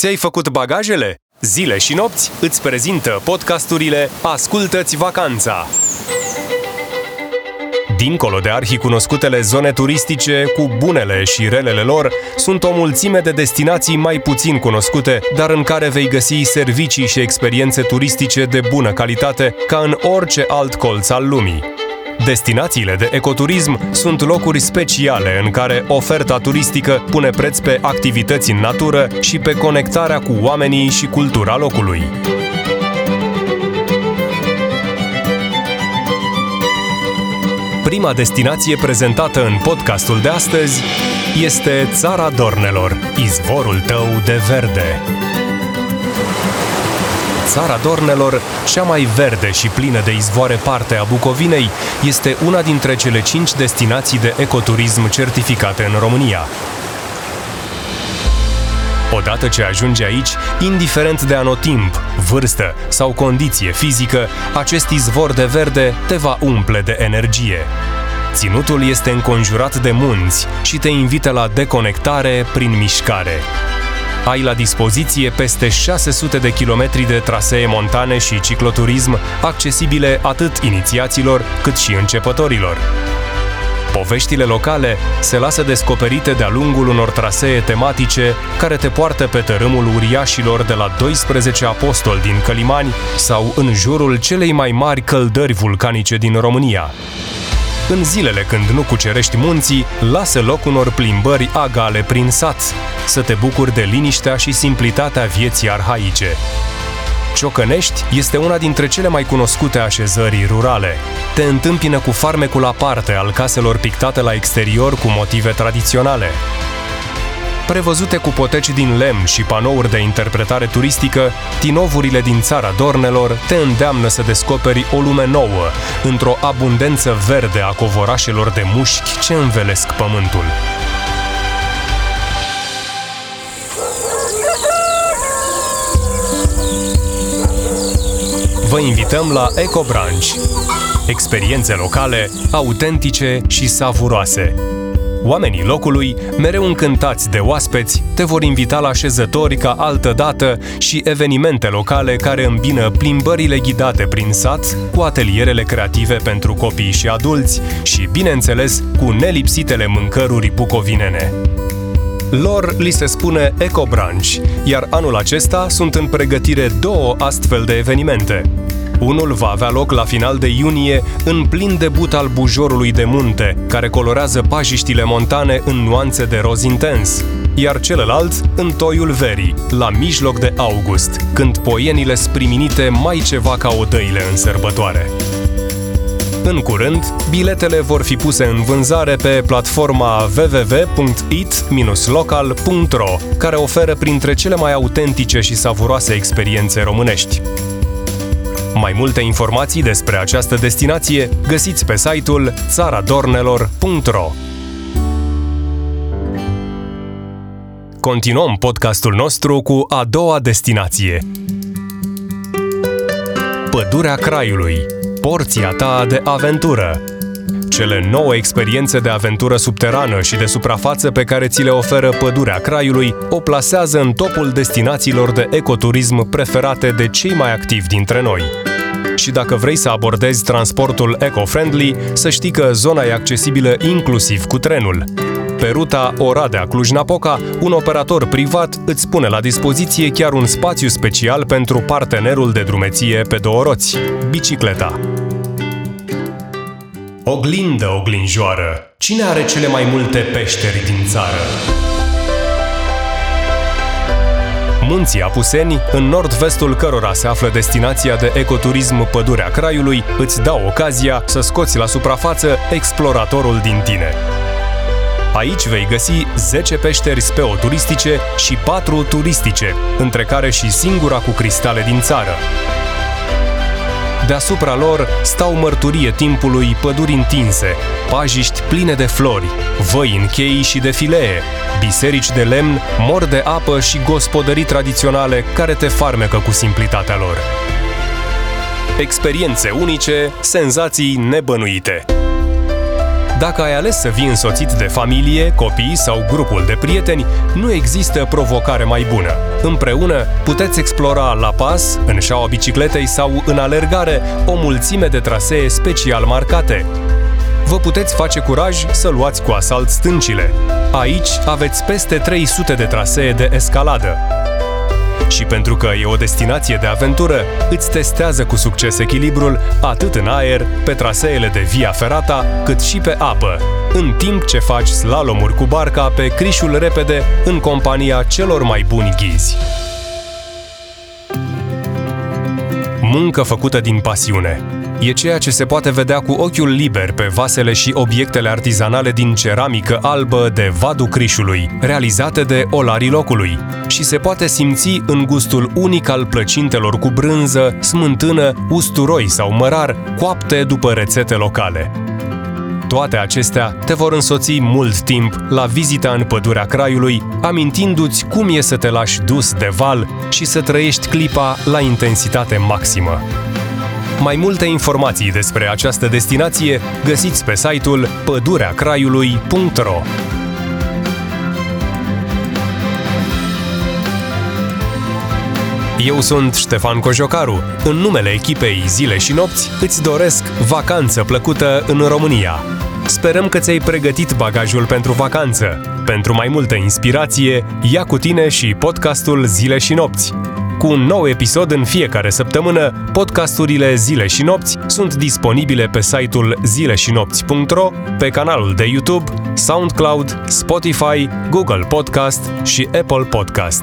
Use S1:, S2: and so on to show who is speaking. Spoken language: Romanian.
S1: Ți-ai făcut bagajele? Zile și nopți îți prezintă podcasturile Ascultă-ți vacanța! Dincolo de arhicunoscutele zone turistice, cu bunele și relele lor, sunt o mulțime de destinații mai puțin cunoscute, dar în care vei găsi servicii și experiențe turistice de bună calitate, ca în orice alt colț al lumii. Destinațiile de ecoturism sunt locuri speciale în care oferta turistică pune preț pe activități în natură și pe conectarea cu oamenii și cultura locului. Prima destinație prezentată în podcastul de astăzi este Țara Dornelor, izvorul tău de verde. Țara Dornelor, cea mai verde și plină de izvoare parte a Bucovinei, este una dintre cele cinci destinații de ecoturism certificate în România. Odată ce ajungi aici, indiferent de anotimp, vârstă sau condiție fizică, acest izvor de verde te va umple de energie. Ținutul este înconjurat de munți și te invită la deconectare prin mișcare. Ai la dispoziție peste 600 de kilometri de trasee montane și cicloturism accesibile atât inițiaților cât și începătorilor. Poveștile locale se lasă descoperite de-a lungul unor trasee tematice care te poartă pe tărâmul uriașilor de la 12 apostoli din Călimani sau în jurul celei mai mari căldări vulcanice din România. În zilele când nu cucerești munții, lasă loc unor plimbări agale prin sat, să te bucuri de liniștea și simplitatea vieții arhaice. Ciocănești este una dintre cele mai cunoscute așezări rurale. Te întâmpină cu farmecul aparte al caselor pictate la exterior cu motive tradiționale. Prevăzute cu poteci din lemn și panouri de interpretare turistică, tinovurile din țara Dornelor te îndeamnă să descoperi o lume nouă, într-o abundență verde a covorașelor de mușchi ce învelesc pământul. Vă invităm la EcoBranch. Experiențe locale, autentice și savuroase. Oamenii locului, mereu încântați de oaspeți, te vor invita la șezători ca altă dată și evenimente locale care îmbină plimbările ghidate prin sat cu atelierele creative pentru copii și adulți și, bineînțeles, cu nelipsitele mâncăruri bucovinene. Lor li se spune EcoBranch, iar anul acesta sunt în pregătire două astfel de evenimente. Unul va avea loc la final de iunie, în plin debut al bujorului de munte, care colorează pajiștile montane în nuanțe de roz intens, iar celălalt în toiul verii, la mijloc de august, când poienile spriminite mai ceva ca odăile în sărbătoare. În curând, biletele vor fi puse în vânzare pe platforma www.it-local.ro, care oferă printre cele mai autentice și savuroase experiențe românești. Mai multe informații despre această destinație găsiți pe site-ul țaradornelor.ro Continuăm podcastul nostru cu a doua destinație. Pădurea Craiului, porția ta de aventură. Cele nouă experiențe de aventură subterană și de suprafață pe care ți le oferă Pădurea Craiului o plasează în topul destinațiilor de ecoturism preferate de cei mai activi dintre noi. Și dacă vrei să abordezi transportul eco-friendly, să știi că zona e accesibilă inclusiv cu trenul. Pe ruta Oradea-Cluj-Napoca, un operator privat îți pune la dispoziție chiar un spațiu special pentru partenerul de drumeție pe două roți, bicicleta. Oglindă oglinjoară. Cine are cele mai multe peșteri din țară? Munții Apuseni, în nord-vestul cărora se află destinația de ecoturism Pădurea Craiului, îți dau ocazia să scoți la suprafață exploratorul din tine. Aici vei găsi 10 peșteri speoturistice și 4 turistice, între care și singura cu cristale din țară. Deasupra lor stau mărturie timpului păduri întinse, pajiști pline de flori, văi în chei și de filee, biserici de lemn, mor de apă și gospodării tradiționale care te farmecă cu simplitatea lor. Experiențe unice, senzații nebănuite. Dacă ai ales să vii însoțit de familie, copii sau grupul de prieteni, nu există provocare mai bună. Împreună puteți explora la pas, în șaua bicicletei sau în alergare o mulțime de trasee special marcate. Vă puteți face curaj să luați cu asalt stâncile. Aici aveți peste 300 de trasee de escaladă. Și pentru că e o destinație de aventură, îți testează cu succes echilibrul atât în aer, pe traseele de via ferata, cât și pe apă, în timp ce faci slalomuri cu barca pe crișul repede în compania celor mai buni ghizi. Muncă făcută din pasiune. E ceea ce se poate vedea cu ochiul liber pe vasele și obiectele artizanale din ceramică albă de Vadu Crișului, realizate de olarii locului, și se poate simți în gustul unic al plăcintelor cu brânză, smântână, usturoi sau mărar, coapte după rețete locale. Toate acestea te vor însoți mult timp la vizita în pădurea Craiului, amintindu-ți cum e să te lași dus de val și să trăiești clipa la intensitate maximă. Mai multe informații despre această destinație găsiți pe site-ul pădureacraiului.ro Eu sunt Ștefan Cojocaru. În numele echipei Zile și Nopți îți doresc vacanță plăcută în România. Sperăm că ți-ai pregătit bagajul pentru vacanță. Pentru mai multă inspirație, ia cu tine și podcastul Zile și Nopți. Cu un nou episod în fiecare săptămână, podcasturile Zile și Nopți sunt disponibile pe site-ul zileșinopți.ro, pe canalul de YouTube, SoundCloud, Spotify, Google Podcast și Apple Podcast.